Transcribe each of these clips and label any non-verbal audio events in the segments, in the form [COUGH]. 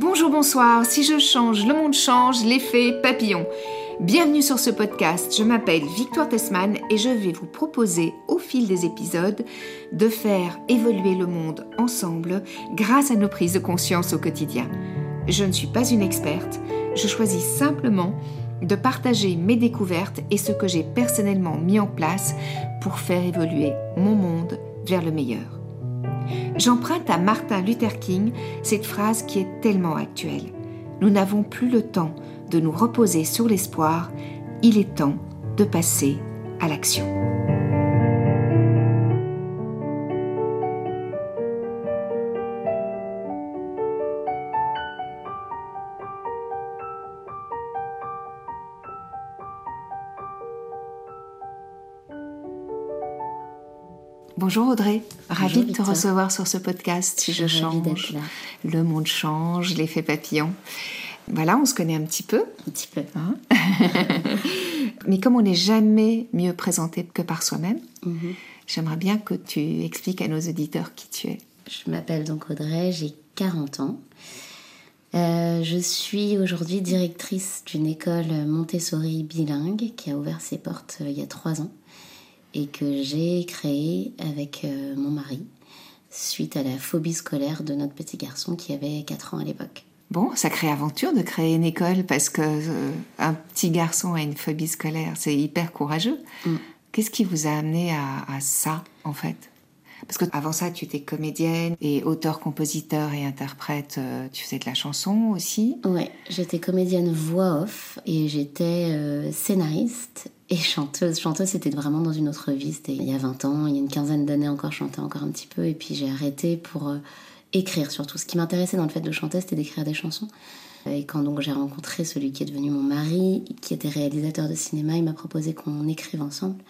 Bonjour, bonsoir. Si je change, le monde change, l'effet papillon. Bienvenue sur ce podcast. Je m'appelle Victoire Tessman et je vais vous proposer au fil des épisodes de faire évoluer le monde ensemble grâce à nos prises de conscience au quotidien. Je ne suis pas une experte, je choisis simplement de partager mes découvertes et ce que j'ai personnellement mis en place pour faire évoluer mon monde vers le meilleur. J'emprunte à Martin Luther King cette phrase qui est tellement actuelle. Nous n'avons plus le temps de nous reposer sur l'espoir, il est temps de passer à l'action. Bonjour Audrey, ravie de te recevoir sur ce podcast. Si je change, le monde change, l'effet papillon. Voilà, on se connaît un petit peu. Un petit peu. Hein [LAUGHS] Mais comme on n'est jamais mieux présenté que par soi-même, mhm. j'aimerais bien que tu expliques à nos auditeurs qui tu es. Je m'appelle donc Audrey, j'ai 40 ans. Euh, je suis aujourd'hui directrice d'une école Montessori bilingue qui a ouvert ses portes euh, il y a trois ans et que j'ai créé avec euh, mon mari suite à la phobie scolaire de notre petit garçon qui avait 4 ans à l'époque. Bon, sacrée aventure de créer une école parce que euh, un petit garçon a une phobie scolaire, c'est hyper courageux. Mm. Qu'est-ce qui vous a amené à, à ça en fait? Parce que avant ça, tu étais comédienne et auteur, compositeur et interprète. Euh, tu faisais de la chanson aussi. Ouais, j'étais comédienne voix off et j'étais scénariste et chanteuse. Chanteuse, c'était vraiment dans une autre vie. C'était il y a 20 ans, il y a une quinzaine d'années encore, je chantais encore un petit peu. Et puis j'ai arrêté pour euh, écrire surtout. Ce qui m'intéressait dans le fait de chanter, c'était d'écrire des chansons. Et quand donc j'ai rencontré celui qui est devenu mon mari, qui était réalisateur de cinéma, il m'a proposé qu'on écrive ensemble.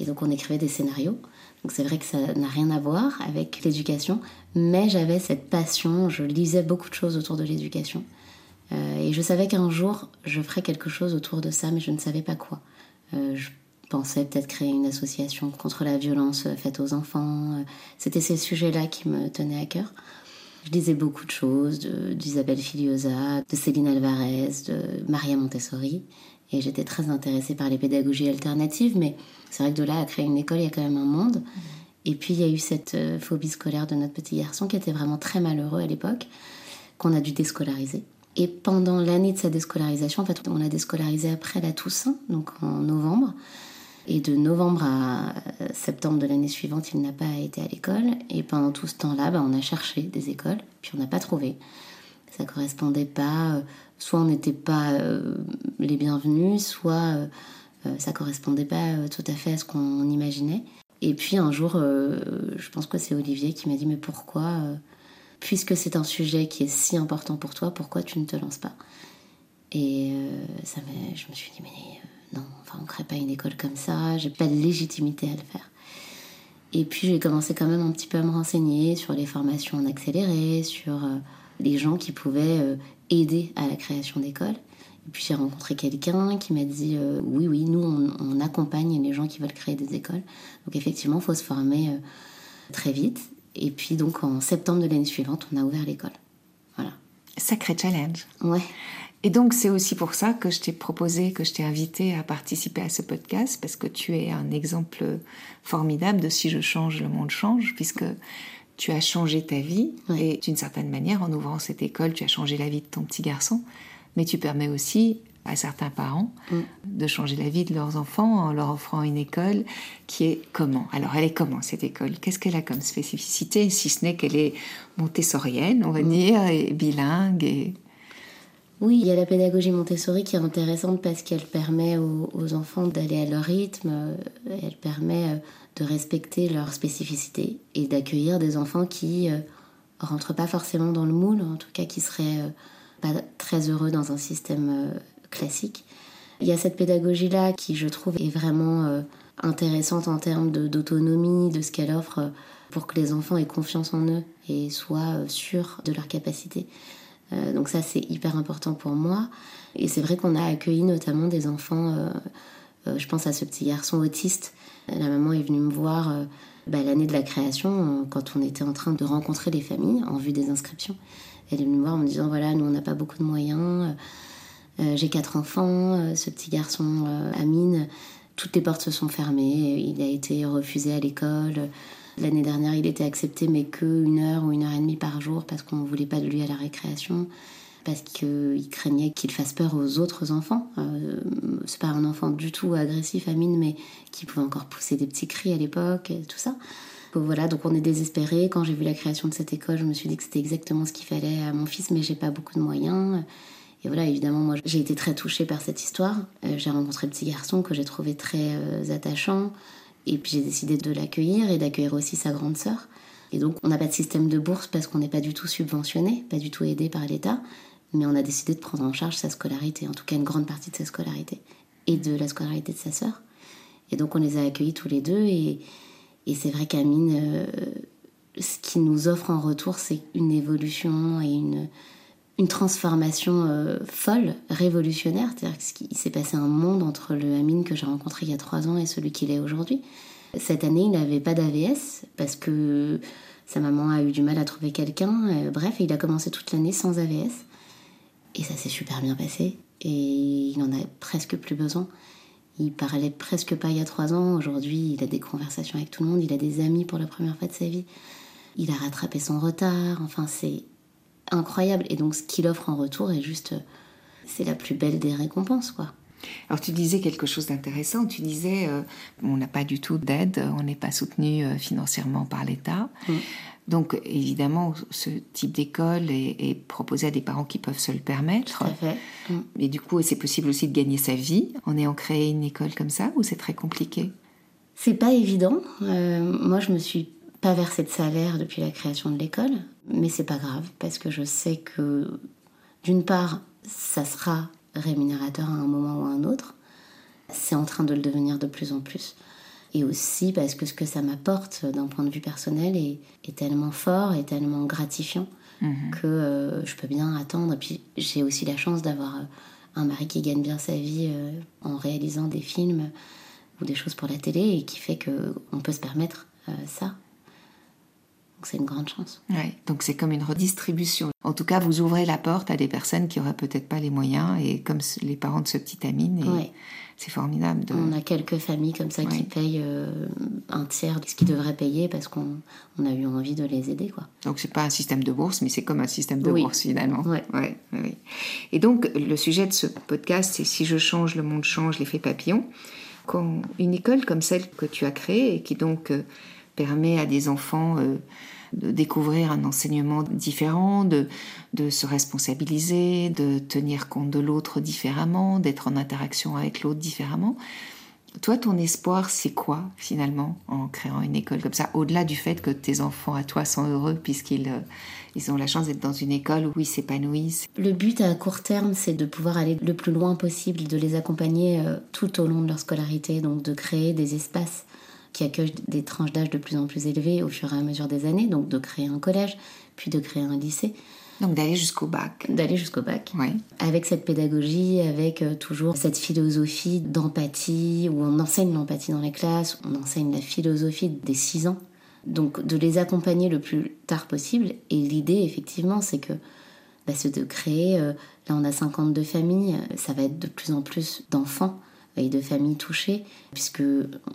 Et donc on écrivait des scénarios. Donc c'est vrai que ça n'a rien à voir avec l'éducation, mais j'avais cette passion, je lisais beaucoup de choses autour de l'éducation. Euh, et je savais qu'un jour, je ferais quelque chose autour de ça, mais je ne savais pas quoi. Euh, je pensais peut-être créer une association contre la violence faite aux enfants. Euh, c'était ces sujets-là qui me tenaient à cœur. Je lisais beaucoup de choses, d'Isabelle Filiosa, de Céline Alvarez, de Maria Montessori. Et j'étais très intéressée par les pédagogies alternatives, mais c'est vrai que de là à créer une école, il y a quand même un monde. Et puis il y a eu cette euh, phobie scolaire de notre petit garçon qui était vraiment très malheureux à l'époque, qu'on a dû déscolariser. Et pendant l'année de sa déscolarisation, en fait, on l'a déscolarisé après la Toussaint, donc en novembre. Et de novembre à septembre de l'année suivante, il n'a pas été à l'école. Et pendant tout ce temps-là, bah, on a cherché des écoles, puis on n'a pas trouvé. Ça correspondait pas. Euh, soit on n'était pas euh, les bienvenus, soit euh, ça correspondait pas tout à fait à ce qu'on imaginait. Et puis un jour, je pense que c'est Olivier qui m'a dit mais pourquoi puisque c'est un sujet qui est si important pour toi, pourquoi tu ne te lances pas? Et euh, ça je me suis dit, mais euh, non, enfin, on ne crée pas une école comme ça, j'ai pas de légitimité à le faire. Et puis j'ai commencé quand même un petit peu à me renseigner sur les formations en accéléré, sur euh, les gens qui pouvaient aider à la création d'écoles. Et puis j'ai rencontré quelqu'un qui m'a dit oui, oui, nous on, on, accompagne les gens qui veulent créer des écoles. Donc effectivement, il faut se former très vite. Et puis donc en septembre de l'année suivante, on a ouvert l'école. Voilà. Sacré challenge. Ouais. Et donc c'est aussi pour ça que je t'ai proposé, que je t'ai invité à participer à ce podcast, parce que tu es un exemple formidable de si je change, le monde change, puisque tu as changé ta vie, et d'une certaine manière, en ouvrant cette école, tu as changé la vie de ton petit garçon, mais tu permets aussi à certains parents mm. de changer la vie de leurs enfants en leur offrant une école qui est comment? Alors, elle est comment cette école? Qu'est-ce qu'elle a comme spécificité, si ce n'est qu'elle est montessorienne, on va mm. dire, et bilingue et... Oui, il y a la pédagogie Montessori qui est intéressante parce qu'elle permet aux, enfants d'aller à leur rythme, euh, elle permet euh, de respecter leur spécificité et d'accueillir des enfants qui euh, rentrent pas forcément dans le moule, en tout cas qui seraient pas très heureux dans un système classique. Il y a cette pédagogie-là qui, je trouve, est vraiment euh, intéressante en termes d'autonomie, de, ce qu'elle offre euh, pour que les enfants aient confiance en eux et soient euh, sûrs de leurs capacités. donc ça, c'est hyper important pour moi. Et c'est vrai qu'on a accueilli notamment des enfants, je pense à ce petit garçon autiste. La maman est venue me voir bah, l'année de la création, quand on était en train de rencontrer les familles en vue des inscriptions. Elle est venue me voir en me disant voilà, nous on n'a pas beaucoup de moyens, j'ai quatre enfants, euh, ce petit garçon Amine, toutes les portes se sont fermées, il a été refusé à l'école. L'année dernière, il était accepté, mais que une heure ou une heure et demie par jour parce qu'on ne voulait pas de lui à la récréation parce qu'il craignait qu'il fasse peur aux autres enfants. Euh, c'est pas un enfant du tout agressif, Amine, mais qui pouvait encore pousser des petits cris à l'époque, tout ça. voilà, donc on est désespéré. Quand j'ai vu la création de cette école, je me suis dit que c'était exactement ce qu'il fallait à mon fils, mais j'ai pas beaucoup de moyens. Et voilà, évidemment, moi, j'ai été très touchée par cette histoire. Euh, j'ai rencontré le petit garçon que j'ai trouvé très euh, attachant. Et puis j'ai décidé de l'accueillir et d'accueillir aussi sa grande sœur. Et donc, on n'a pas de système de bourse parce qu'on n'est pas du tout subventionné, pas du tout aidé par l'État mais on a décidé de prendre en charge sa scolarité, en tout cas une grande partie de sa scolarité, et de la scolarité de sa sœur. Et donc on les a accueillis tous les deux, et, c'est vrai qu'Amine, euh, ce qu'il nous offre en retour, c'est une évolution et une, une transformation euh, folle, révolutionnaire. C'est-à-dire qu'il s'est passé un monde entre le Amine que j'ai rencontré il y a trois ans et celui qu'il est aujourd'hui. Cette année, il n'avait pas d'AVS parce que sa maman a eu du mal à trouver quelqu'un. Euh, bref, il a commencé toute l'année sans AVS. Et ça s'est super bien passé. Et il en a presque plus besoin. Il parlait presque pas il y a trois ans. Aujourd'hui, il a des conversations avec tout le monde. Il a des amis pour la première fois de sa vie. Il a rattrapé son retard. Enfin, c'est incroyable. Et donc, ce qu'il offre en retour est juste. C'est la plus belle des récompenses, quoi. Alors tu disais quelque chose d'intéressant, tu disais euh, on n'a pas du tout d'aide, on n'est pas soutenu euh, financièrement par l'État. Mm. Donc évidemment, ce type d'école est, proposé à des parents qui peuvent se le permettre. Tout à fait. Mm. Mais du coup, c'est possible aussi de gagner sa vie en ayant créé une école comme ça ou c'est très compliqué? C'est pas évident. Euh, moi, je me suis pas versé de salaire depuis la création de l'école, mais c'est pas grave parce que je sais que d'une part, ça sera rémunérateur à un moment ou à un autre. C'est en train de le devenir de plus en plus et aussi parce que ce que ça m'apporte d'un point de vue personnel est, tellement fort et tellement gratifiant mhm. que euh, je peux bien attendre. Et puis j'ai aussi la chance d'avoir euh, un mari qui gagne bien sa vie euh, en réalisant des films ou des choses pour la télé et qui fait qu'on peut se permettre ça. Donc c'est une grande chance. Ouais, donc c'est comme une redistribution. En tout cas, vous ouvrez la porte à des personnes qui n'auraient peut-être pas les moyens, et comme les parents de ce petit Amine, c'est formidable. On a quelques familles comme ça qui payent euh, un tiers de ce qu'ils devraient payer parce qu'on a eu envie de les aider. Quoi. Donc c'est pas un système de bourse, mais c'est comme un système de bourse finalement. Ouais. Et donc le sujet de ce podcast, c'est si je change, le monde change, l'effet papillon. Quand une école comme celle que tu as créée et qui donc euh, permet à des enfants euh, de découvrir un enseignement différent, de, se responsabiliser, de tenir compte de l'autre différemment, d'être en interaction avec l'autre différemment. Toi, ton espoir, c'est quoi finalement en créant une école comme ça, au-delà du fait que tes enfants à toi sont heureux puisqu'ils euh, ils ont la chance d'être dans une école où ils s'épanouissent? Le but à court terme, c'est de pouvoir aller le plus loin possible, de les accompagner euh, tout au long de leur scolarité, donc de créer des espaces qui accueille des tranches d'âge de plus en plus élevées au fur et à mesure des années, donc de créer un collège, puis de créer un lycée. Donc d'aller jusqu'au bac. D'aller jusqu'au bac. Oui. Avec cette pédagogie, avec euh, toujours cette philosophie d'empathie, où on enseigne l'empathie dans les classes, on enseigne la philosophie des 6 ans. Donc de les accompagner le plus tard possible. Et l'idée, effectivement, c'est que bah, c'est de créer, euh, là on a 52 familles, ça va être de plus en plus d'enfants et de familles touchées, puisque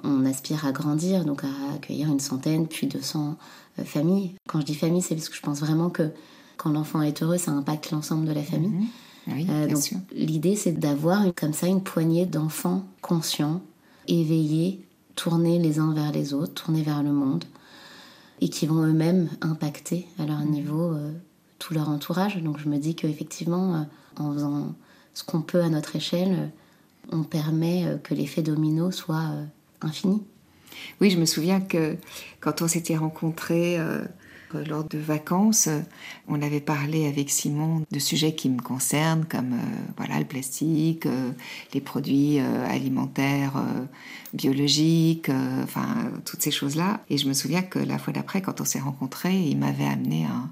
on aspire à grandir, donc à accueillir une centaine, puis 200 euh, familles. Quand je dis famille, c'est parce que je pense vraiment que quand l'enfant est heureux, ça impacte l'ensemble de la famille. Mhm. Oui, euh, donc l'idée, c'est d'avoir comme ça une poignée d'enfants conscients, éveillés, tournés les uns vers les autres, tournés vers le monde, et qui vont eux-mêmes impacter à leur mhm. niveau euh, tout leur entourage. Donc je me dis qu'effectivement, en faisant ce qu'on peut à notre échelle, on permet euh, que l'effet domino soit euh, infini. Oui, je me souviens que quand on s'était rencontrés euh, lors de vacances, on avait parlé avec Simon de sujets qui me concernent, comme voilà le plastique, les produits alimentaires biologiques, enfin toutes ces choses-là. Et je me souviens que la fois d'après, quand on s'est rencontrés, il m'avait amené un,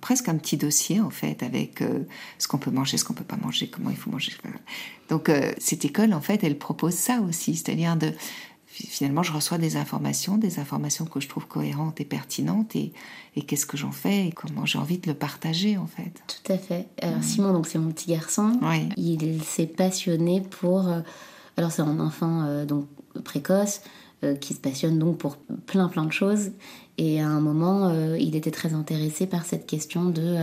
presque un petit dossier en fait avec euh, ce qu'on peut manger, ce qu'on peut pas manger, comment il faut manger. Donc euh, cette école en fait, elle propose ça aussi, c'est-à-dire de finalement, je reçois des informations, des informations que je trouve cohérentes et pertinentes, et, qu'est-ce que j'en fais et comment j'ai envie de le partager, en fait. Tout à fait. Alors, Simon, donc c'est mon petit garçon, il s'est passionné pour. Euh, alors, c'est un enfant donc précoce qui se passionne donc pour plein plein de choses, et à un moment, il était très intéressé par cette question de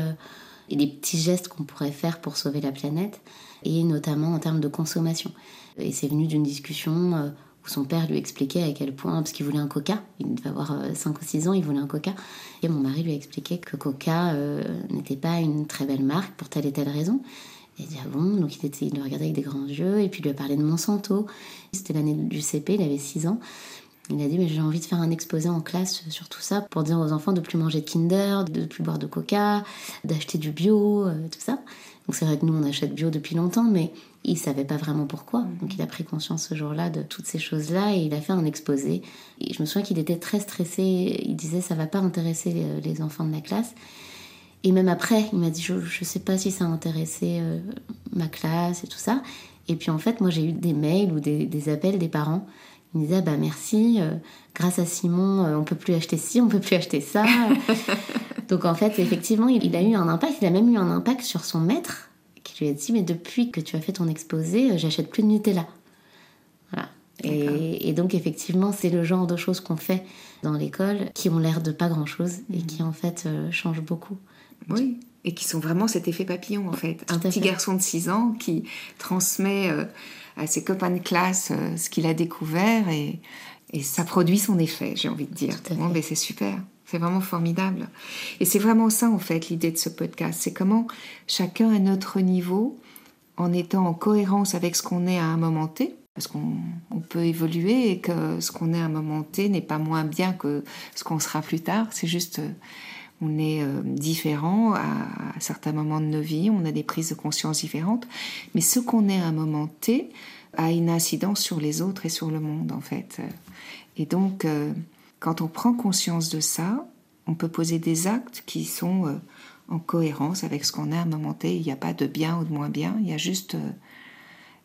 des petits gestes qu'on pourrait faire pour sauver la planète, et notamment en termes de consommation. Et c'est venu d'une discussion son père lui expliquait à quel point, parce qu'il voulait un coca, il devait avoir 5 euh, ou 6 ans, il voulait un coca, et mon mari lui expliquait que coca euh, n'était pas une très belle marque pour telle et telle raison. Et il dit ah bon, donc il, était, il le regardait avec des grands yeux, et puis il lui a parlé de Monsanto. C'était l'année du CP, il avait 6 ans. Il a dit mais j'ai envie de faire un exposé en classe sur tout ça pour dire aux enfants de plus manger de Kinder, de plus boire de Coca, d'acheter du bio, euh, tout ça. Donc c'est vrai que nous on achète bio depuis longtemps, mais il savait pas vraiment pourquoi. Mm. Donc il a pris conscience ce jour-là de toutes ces choses-là et il a fait un exposé. Et je me souviens qu'il était très stressé. Il disait ça va pas intéresser les, enfants de la classe. Et même après, il m'a dit je, je sais pas si ça a intéressé euh, ma classe et tout ça. Et puis en fait, moi j'ai eu des mails ou des, appels des parents. Ils me disaient bah merci, euh, grâce à Simon, euh, on peut plus acheter ci, on peut plus acheter ça. [LAUGHS] Donc en fait, effectivement, il, il a eu un impact. Il a même eu un impact sur son maître qui lui a dit Mais depuis que tu as fait ton exposé, euh, j'achète plus de Nutella. Voilà. Et, donc, effectivement, c'est le genre de choses qu'on fait dans l'école qui ont l'air de pas grand chose et qui, en fait, euh, changent beaucoup. Oui, et qui sont vraiment cet effet papillon, en fait. Un petit garçon de 6 ans qui transmet euh, à ses copains de classe ce qu'il a découvert et, et, ça produit son effet, j'ai envie de dire. Bon, ben, c'est super. C'est vraiment formidable. Et c'est vraiment ça, en fait, l'idée de ce podcast. C'est comment chacun à notre niveau, en étant en cohérence avec ce qu'on est à un moment T, parce qu'on peut évoluer et que ce qu'on est à un moment T n'est pas moins bien que ce qu'on sera plus tard. C'est juste, euh, on est euh, différent à, certains moments de nos vies, on a des prises de conscience différentes, mais ce qu'on est à un moment T a une incidence sur les autres et sur le monde, en fait. Et donc, euh, quand on prend conscience de ça, on peut poser des actes qui sont euh, en cohérence avec ce qu'on a à un moment T. Il n'y a pas de bien ou de moins bien, il y a juste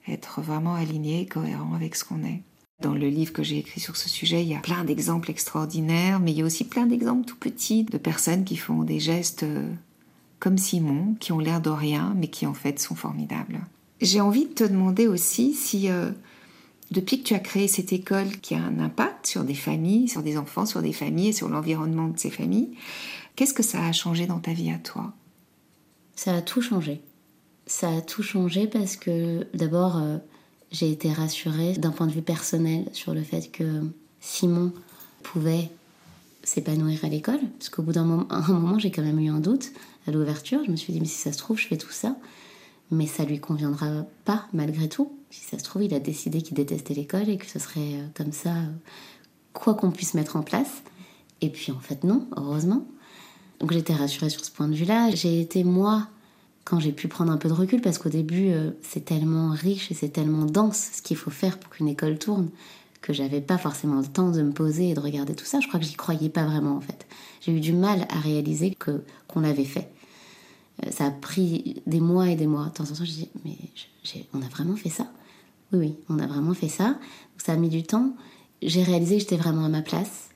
être vraiment aligné, cohérent avec ce qu'on est. Dans le livre que j'ai écrit sur ce sujet, il y a plein d'exemples extraordinaires, mais il y a aussi plein d'exemples tout petits de personnes qui font des gestes euh, comme Simon, qui ont l'air de rien, mais qui en fait sont formidables. J'ai envie de te demander aussi si depuis que tu as créé cette école qui a un impact sur des familles, sur des enfants, sur des familles et sur l'environnement de ces familles, qu'est-ce que ça a changé dans ta vie à toi? Ça a tout changé. Ça a tout changé parce que d'abord, euh, j'ai été rassurée d'un point de vue personnel sur le fait que Simon pouvait s'épanouir à l'école. Parce qu'au bout d'un [LAUGHS] moment, j'ai quand même eu un doute à l'ouverture. Je me suis dit, mais si ça se trouve, je fais tout ça mais ça lui conviendra pas malgré tout. Si ça se trouve, il a décidé qu'il détestait l'école et que ce serait euh, comme ça, euh, quoi qu'on puisse mettre en place. Et puis en fait, non, heureusement. Donc j'étais rassurée sur ce point de vue-là. J'ai été moi, quand j'ai pu prendre un peu de recul, parce qu'au début, euh, c'est tellement riche et c'est tellement dense ce qu'il faut faire pour qu'une école tourne, que j'avais pas forcément le temps de me poser et de regarder tout ça. Je crois que j'y croyais pas vraiment en fait. J'ai eu du mal à réaliser que qu'on l'avait fait. Euh, ça a pris des mois et des mois. De temps en temps, je dis, mais on a vraiment fait ça? Oui, oui, on a vraiment fait ça. ça a mis du temps. J'ai réalisé que j'étais vraiment à ma place.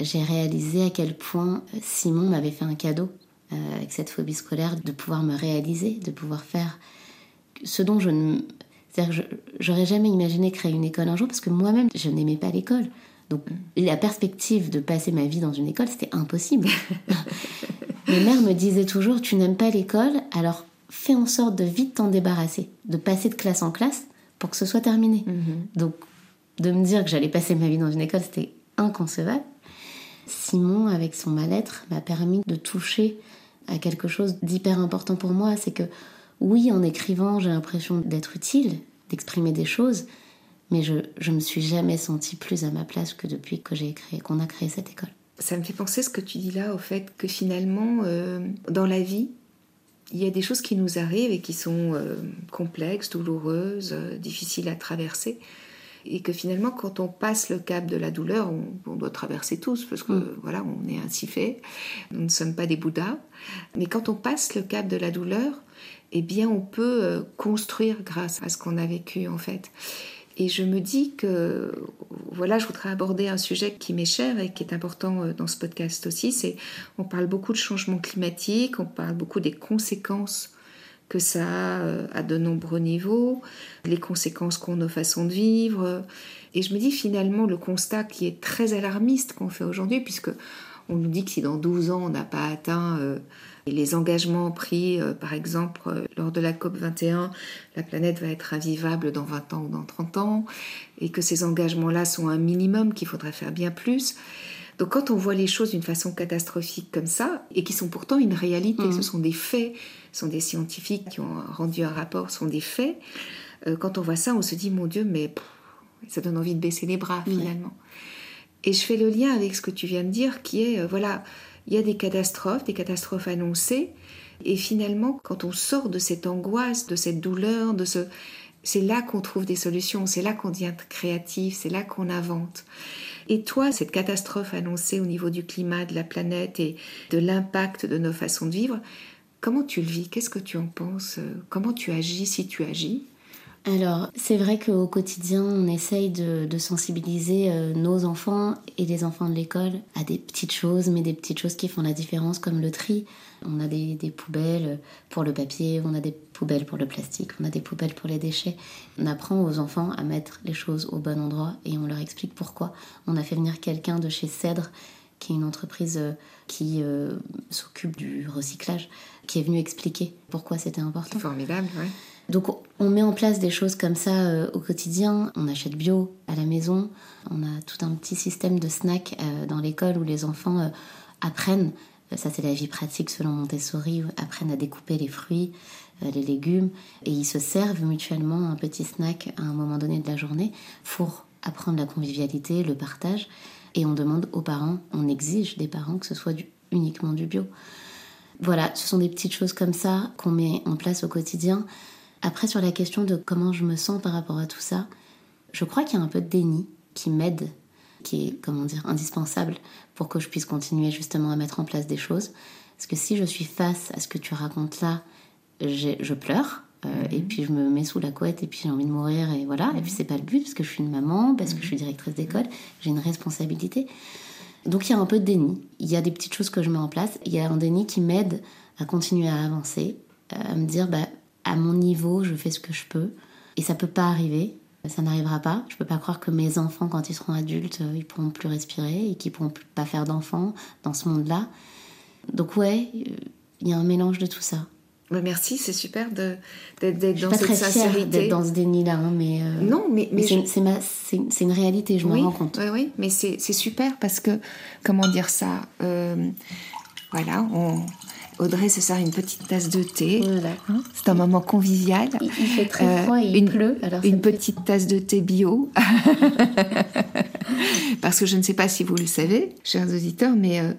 J'ai réalisé à quel point Simon m'avait fait un cadeau euh, avec cette phobie scolaire de pouvoir me réaliser, de pouvoir faire ce dont je ne. C'est-à-dire que j'aurais jamais imaginé créer une école un jour parce que moi-même, je n'aimais pas l'école. Donc la perspective de passer ma vie dans une école, c'était impossible. [LAUGHS] Mes mères me disaient toujours, tu n'aimes pas l'école, alors fais en sorte de vite t'en débarrasser, de passer de classe en classe pour que ce soit terminé. Mhm. Donc, de me dire que j'allais passer ma vie dans une école, c'était inconcevable. Simon, avec son mal-être, m'a permis de toucher à quelque chose d'hyper important pour moi. C'est que, oui, en écrivant, j'ai l'impression d'être utile, d'exprimer des choses, mais je, je me suis jamais sentie plus à ma place que depuis que j'ai créé, qu'on a créé cette école. Ça me fait penser ce que tu dis là au fait que finalement, euh, dans la vie, il y a des choses qui nous arrivent et qui sont euh, complexes, douloureuses, euh, difficiles à traverser. Et que finalement, quand on passe le cap de la douleur, on, doit traverser tous, parce que mm. voilà, on est ainsi fait. Nous ne sommes pas des Bouddhas. Mais quand on passe le cap de la douleur, eh bien, on peut construire grâce à ce qu'on a vécu, en fait. Et je me dis que, voilà, je voudrais aborder un sujet qui m'est cher et qui est important euh, dans ce podcast aussi. C'est, on parle beaucoup de changement climatique, on parle beaucoup des conséquences que ça a euh, à de nombreux niveaux, les conséquences qu'ont nos façons de vivre. Et je me dis finalement le constat qui est très alarmiste qu'on fait aujourd'hui, puisque on nous dit que si dans 12 ans on n'a pas atteint euh, les engagements pris, euh, par exemple, lors de la COP 21, la planète va être invivable dans 20 ans ou dans 30 ans, et que ces engagements-là sont un minimum, qu'il faudrait faire bien plus. Donc quand on voit les choses d'une façon catastrophique comme ça, et qui sont pourtant une réalité, mmh. ce sont des faits, ce sont des scientifiques qui ont rendu un rapport, ce sont des faits, quand on voit ça, on se dit, mon Dieu, mais ça donne envie de baisser les bras finalement. Et je fais le lien avec ce que tu viens de dire, qui est, euh, voilà, il y a des catastrophes, des catastrophes annoncées, et finalement, quand on sort de cette angoisse, de cette douleur, de ce, c'est là qu'on trouve des solutions, c'est là qu'on devient créatif, c'est là qu'on invente. Et toi, cette catastrophe annoncée au niveau du climat, de la planète et de l'impact de nos façons de vivre, comment tu le vis? Qu'est-ce que tu en penses? Comment tu agis si tu agis? Alors, c'est vrai qu'au quotidien, on essaye de, sensibiliser euh, nos enfants et les enfants de l'école à des petites choses, mais des petites choses qui font la différence, comme le tri. On a des, poubelles pour le papier, on a des poubelles pour le plastique, on a des poubelles pour les déchets. On apprend aux enfants à mettre les choses au bon endroit et on leur explique pourquoi. On a fait venir quelqu'un de chez Cèdre, qui est une entreprise euh, qui euh, s'occupe du recyclage, qui est venu expliquer pourquoi c'était important. Formidable, oui. Donc on met en place des choses comme ça euh, au quotidien. On achète bio à la maison. On a tout un petit système de snacks euh, dans l'école où les enfants apprennent, ça c'est la vie pratique selon Montessori, apprennent à découper les fruits, les légumes et ils se servent mutuellement un petit snack à un moment donné de la journée pour apprendre la convivialité, le partage. Et on demande aux parents, on exige des parents que ce soit uniquement du bio. Voilà, ce sont des petites choses comme ça qu'on met en place au quotidien. Après, sur la question de comment je me sens par rapport à tout ça, je crois qu'il y a un peu de déni qui m'aide, qui est, comment dire, indispensable pour que je puisse continuer justement à mettre en place des choses. Parce que si je suis face à ce que tu racontes là, je pleure. Euh, mhm. Et puis je me mets sous la couette et puis j'ai envie de mourir et voilà. Et puis c'est pas le but parce que je suis une maman, parce que je suis mhm. directrice d'école, j'ai une responsabilité. Donc il y a un peu de déni. Il y a des petites choses que je mets en place. Il y a un déni qui m'aide à continuer à avancer, à me dire bah à mon niveau, je fais ce que je peux. Et ça peut pas arriver. Ça n'arrivera pas. Je peux pas croire que mes enfants, quand ils seront adultes, ils pourront plus respirer et qu'ils pourront pas faire d'enfants dans ce monde-là. Donc ouais, il y a un mélange de tout ça. Merci, c'est super d'être dans pas cette très sincérité. d'être dans ce déni-là, hein, mais euh, non, mais, mais, c'est une réalité, je me rends compte. Oui, oui, mais c'est super parce que comment dire ça euh, Voilà, on, Audrey se sert une petite tasse de thé. Hein, c'est un moment convivial. Il, fait très froid et il une, pleut. une petite tasse de thé bio. [LAUGHS] Parce que je ne sais pas si vous le savez, chers auditeurs, mais euh,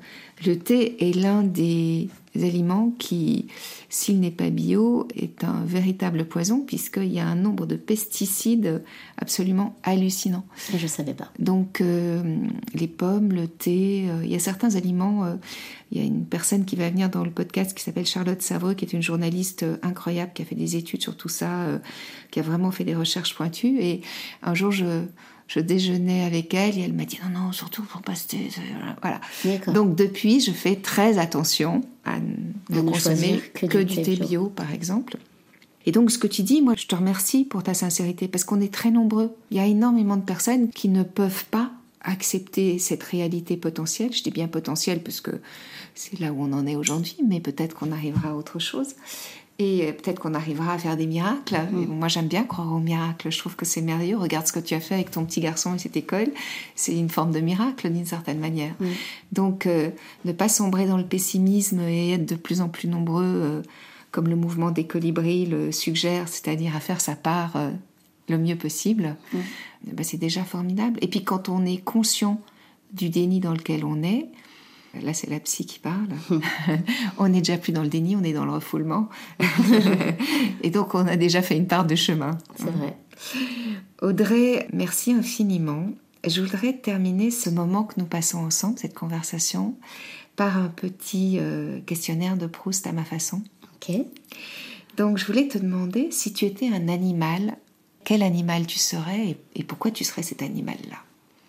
le thé est l'un des aliments qui, s'il n'est pas bio, est un véritable poison puisqu'il y a un nombre de pesticides absolument hallucinant. Je ne savais pas. Donc euh, les pommes, le thé, euh, il y a certains aliments. Euh, il y a une personne qui va venir dans le podcast qui s'appelle Charlotte Savreux, qui est une journaliste incroyable, qui a fait des études sur tout ça, qui a vraiment fait des recherches pointues. Et un jour, je, je déjeunais avec elle et elle m'a dit non, non, surtout pour pas se... Voilà. Donc depuis, je fais très attention à ne consommer que, du, thé bio, par exemple. Et donc ce que tu dis, moi je te remercie pour ta sincérité parce qu'on est très nombreux. Il y a énormément de personnes qui ne peuvent pas accepter cette réalité potentielle. Je dis bien potentielle parce que c'est là où on en est aujourd'hui, mais peut-être qu'on arrivera à autre chose. Et euh, peut-être qu'on arrivera à faire des miracles. Mm. Moi, j'aime bien croire aux miracles. Je trouve que c'est merveilleux. Regarde ce que tu as fait avec ton petit garçon et cette école. C'est une forme de miracle, d'une certaine manière. Mm. Donc, euh, ne pas sombrer dans le pessimisme et être de plus en plus nombreux, euh, comme le mouvement des colibris le suggère, c'est-à-dire à faire sa part le mieux possible, mm. bah, c'est déjà formidable. Et puis, quand on est conscient du déni dans lequel on est, Là, c'est la psy qui parle. [LAUGHS] on n'est déjà plus dans le déni, on est dans le refoulement. [LAUGHS] et donc, on a déjà fait une part de chemin. C'est vrai. Audrey, merci infiniment. Je voudrais terminer ce moment que nous passons ensemble, cette conversation, par un petit euh, questionnaire de Proust à ma façon. Ok. Donc, je voulais te demander si tu étais un animal, quel animal tu serais et, et pourquoi tu serais cet animal-là?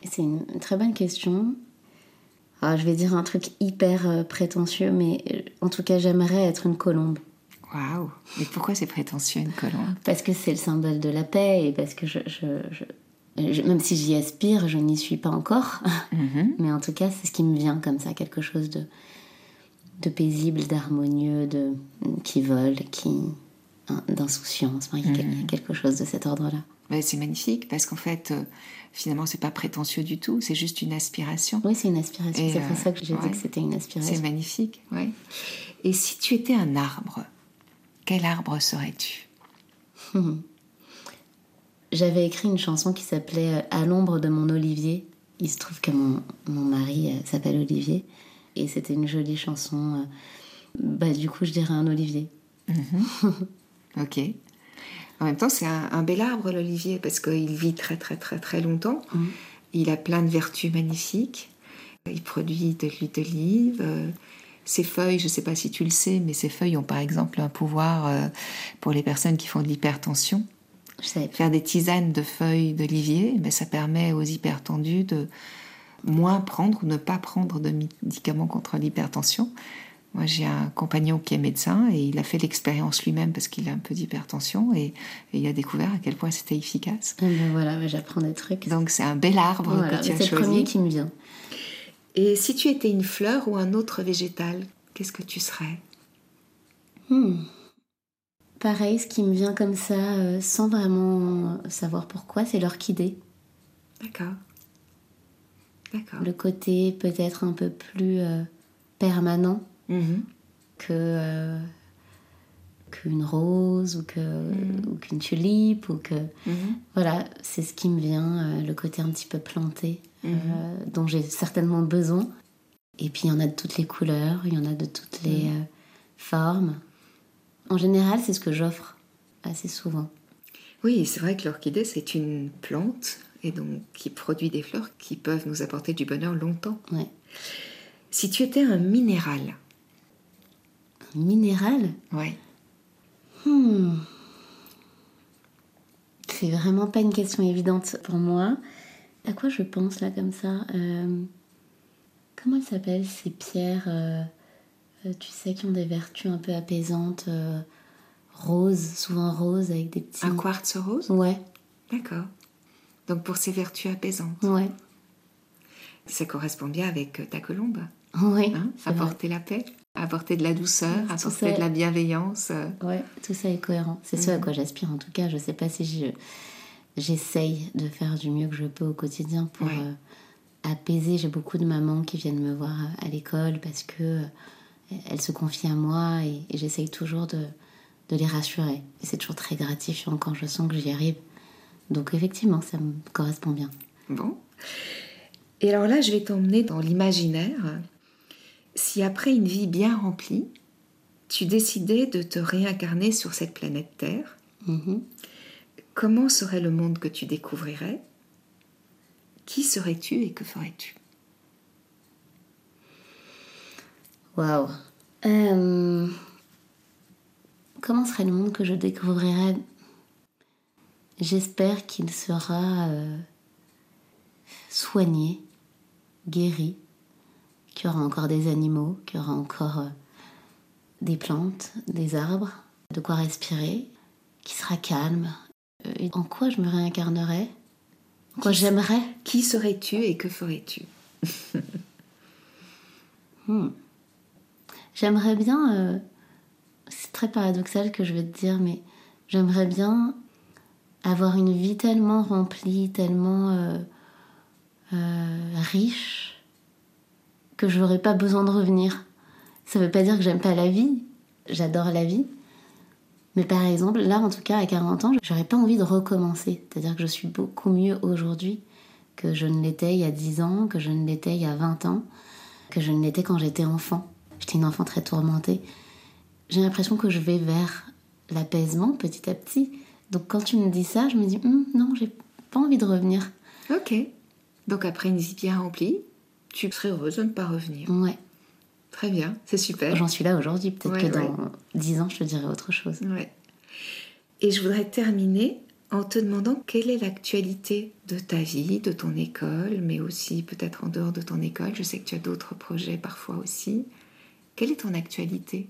C'est une très bonne question. Alors, je vais dire un truc hyper euh, prétentieux, mais euh, en tout cas, j'aimerais être une colombe. Waouh Mais pourquoi c'est prétentieux une colombe? Parce que c'est le symbole de la paix et parce que je, je- je- je- même si j'y aspire, je n'y suis pas encore. [LAUGHS] Mhm. Mais en tout cas, c'est ce qui me vient comme ça, quelque chose de, de paisible, d'harmonieux, de qui vole, qui hein, d'insouciance. Enfin, il y a quel- il y a quelque chose de cet ordre-là. C'est magnifique parce qu'en fait, euh, finalement, c'est pas prétentieux du tout, c'est juste une aspiration. Oui, c'est une aspiration. C'est pour euh, ça que j'ai ouais. dit que c'était une aspiration. C'est magnifique, ouais. Et si tu étais un arbre, quel arbre serais-tu? [LAUGHS] J'avais écrit une chanson qui s'appelait euh, À l'ombre de mon olivier. Il se trouve que mon, mon mari s'appelle Olivier. Et c'était une jolie chanson. Bah, du coup, je dirais un olivier. [LAUGHS] Ok. En même temps, c'est un, un bel arbre, l'olivier, parce qu'il vit très, très, très, très longtemps. Il a plein de vertus magnifiques. Il produit de l'huile d'olive. euh, Ses feuilles, je ne sais pas si tu le sais, mais ses feuilles ont par exemple un pouvoir euh, pour les personnes qui font de l'hypertension. Faire des tisanes de feuilles d'olivier, mais ça permet aux hypertendus de moins prendre ou ne pas prendre de médicaments contre l'hypertension. Moi, j'ai un compagnon qui est médecin et il a fait l'expérience lui-même parce qu'il a un peu d'hypertension et, et il a découvert à quel point c'était efficace. Ben voilà, j'apprends des trucs. Donc, c'est un bel arbre Voilà, que tu as c'est le choisi. premier qui me vient. Et si tu étais une fleur ou un autre végétal, qu'est-ce que tu serais? Pareil, ce qui me vient comme ça, euh, sans vraiment savoir pourquoi, c'est l'orchidée. D'accord. D'accord. Le côté peut-être un peu plus euh, permanent Mhm. que euh, qu'une rose ou que ou qu'une tulipe ou que Mhm. voilà c'est ce qui me vient euh, le côté un petit peu planté euh, dont j'ai certainement besoin. Et puis il y en a de toutes les couleurs il y en a de toutes les formes. En général c'est ce que j'offre assez souvent. Oui, c'est vrai que l'orchidée, c'est une plante et donc qui produit des fleurs qui peuvent nous apporter du bonheur longtemps. ouais. Si tu étais un minéral, minéral ouais. C'est vraiment pas une question évidente pour moi. À quoi je pense là comme ça Euh, Comment elles s'appellent ces pierres euh, euh, Tu sais, qui ont des vertus un peu apaisantes, roses, souvent roses avec des petits. Un quartz rose? Ouais, D'accord. Donc pour ses vertus apaisantes. ouais, Ça correspond bien avec ta colombe. ouais. Hein? vrai. apporter la paix, apporter de la douceur, apporter ça. de la bienveillance. euh. Ouais, tout ça est cohérent. C'est ce à quoi j'aspire en tout cas. Je sais pas si je j'essaye de faire du mieux que je peux au quotidien pour Ouais. euh, apaiser. J'ai beaucoup de mamans qui viennent me voir à l'école parce que euh, elles se confient à moi et, et j'essaye toujours de, de les rassurer. Et c'est toujours très gratifiant quand je sens que j'y arrive. Donc effectivement, ça me correspond bien. Bon. Et alors là, je vais t'emmener dans l'imaginaire. Si après une vie bien remplie, tu décidais de te réincarner sur cette planète Terre, Mhm. comment serait le monde que tu découvrirais? Qui serais-tu et que ferais-tu? Waouh. Euh, comment serait le monde que je découvrirais? J'espère qu'il sera euh, soigné, guéri, qu'il y aura encore des animaux, qu'il y aura encore euh, des plantes, des arbres, de quoi respirer, qui sera calme. Euh, et en quoi je me réincarnerais? En quoi j'aimerais? Qui serais-tu et que ferais-tu? [LAUGHS] J'aimerais bien, euh, c'est très paradoxal que je vais te dire, mais j'aimerais bien avoir une vie tellement remplie, tellement euh, euh, riche, que je n'aurais pas besoin de revenir. Ça veut pas dire que j'aime pas la vie, j'adore la vie. Mais par exemple, là en tout cas à 40 ans, j'aurais pas envie de recommencer. C'est-à-dire que je suis beaucoup mieux aujourd'hui que je ne l'étais il y a 10 ans, que je ne l'étais il y a 20 ans, que je ne l'étais quand j'étais enfant. J'étais une enfant très tourmentée. J'ai l'impression que je vais vers l'apaisement petit à petit. Donc quand tu me dis ça, je me dis Hum, non, j'ai pas envie de revenir. Ok. Donc après une vie bien remplie, tu serais heureuse de ne pas revenir. Ouais, Très bien, c'est super. j'en suis là aujourd'hui. Peut-être Ouais, que dans. 10 ans, je te dirai autre chose. Ouais. Et je voudrais terminer en te demandant quelle est l'actualité de ta vie, de ton école, mais aussi peut-être en dehors de ton école. Je sais que tu as d'autres projets parfois aussi. Quelle est ton actualité?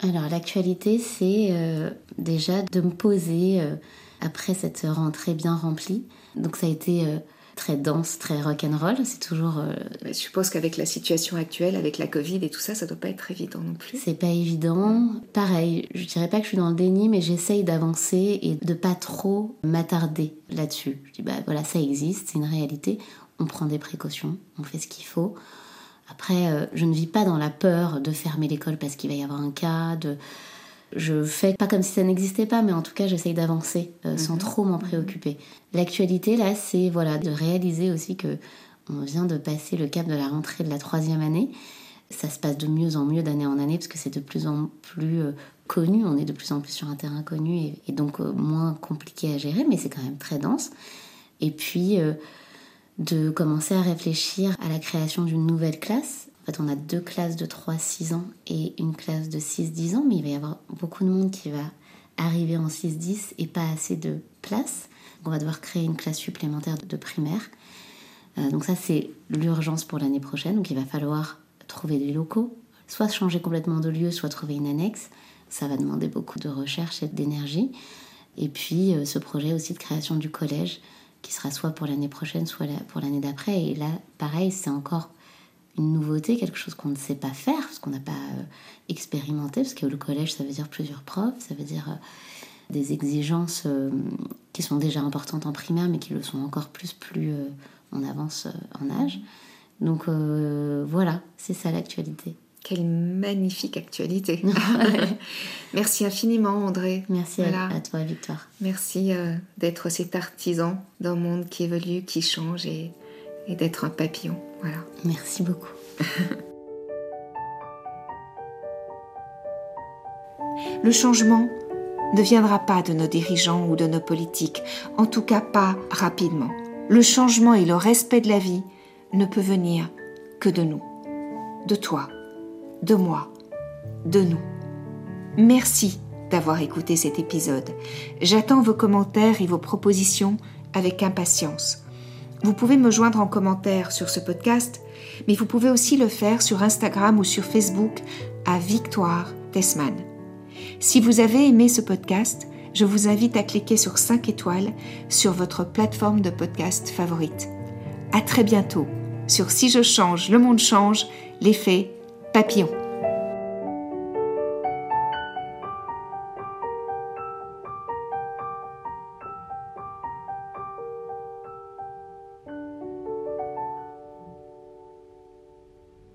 Alors l'actualité, c'est euh, déjà de me poser euh, après cette rentrée bien remplie. Donc ça a été euh, très dense, très rock'n'roll. C'est toujours. Euh, je suppose qu'avec la situation actuelle, avec la Covid et tout ça, ça doit pas être évident non plus. C'est pas évident. Pareil, je dirais pas que je suis dans le déni, mais j'essaye d'avancer et de pas trop m'attarder là-dessus. Je dis bah voilà, ça existe, c'est une réalité. On prend des précautions, on fait ce qu'il faut. Après, euh, je ne vis pas dans la peur de fermer l'école parce qu'il va y avoir un cas, de je fais pas comme si ça n'existait pas, mais en tout cas, j'essaye d'avancer euh, sans mhm. trop m'en préoccuper. L'actualité, là, c'est voilà, de réaliser aussi que on vient de passer le cap de la rentrée de la troisième année. Ça se passe de mieux en mieux d'année en année parce que c'est de plus en plus euh, connu. On est de plus en plus sur un terrain connu et, donc euh, moins compliqué à gérer, mais c'est quand même très dense. Et puis de commencer à réfléchir à la création d'une nouvelle classe on a deux classes de 3-6 ans et une classe de 6-10 ans, mais il va y avoir beaucoup de monde qui va arriver en 6-10 et pas assez de place. on va devoir créer une classe supplémentaire de primaire. Euh, donc ça, c'est l'urgence pour l'année prochaine. Donc il va falloir trouver des locaux, soit changer complètement de lieu, soit trouver une annexe. Ça va demander beaucoup de recherche et d'énergie. Et puis euh, ce projet aussi de création du collège, qui sera soit pour l'année prochaine, soit pour l'année d'après. Et là, pareil, c'est encore une nouveauté, quelque chose qu'on ne sait pas faire, parce qu'on n'a pas euh, expérimenté, parce que le collège, ça veut dire plusieurs profs, ça veut dire euh, des exigences euh, qui sont déjà importantes en primaire, mais qui le sont encore plus plus on avance en âge. Donc voilà, c'est ça l'actualité. Quelle magnifique actualité. [LAUGHS] [LAUGHS] Merci infiniment, André. Merci à, toi, Victoire. Merci d'être cet artisan d'un monde qui évolue, qui change et et d'être un papillon. Voilà. Merci beaucoup. [LAUGHS] Le changement ne viendra pas de nos dirigeants ou de nos politiques, en tout cas pas rapidement. Le changement et le respect de la vie ne peut venir que de nous, de toi, de moi, de nous. Merci d'avoir écouté cet épisode. J'attends vos commentaires et vos propositions avec impatience. Vous pouvez me joindre en commentaire sur ce podcast, mais vous pouvez aussi le faire sur Instagram ou sur Facebook à Victoire Tessman. Si vous avez aimé ce podcast, je vous invite à cliquer sur 5 étoiles sur votre plateforme de podcast favorite. À très bientôt sur Si je change, le monde change, l'effet papillon.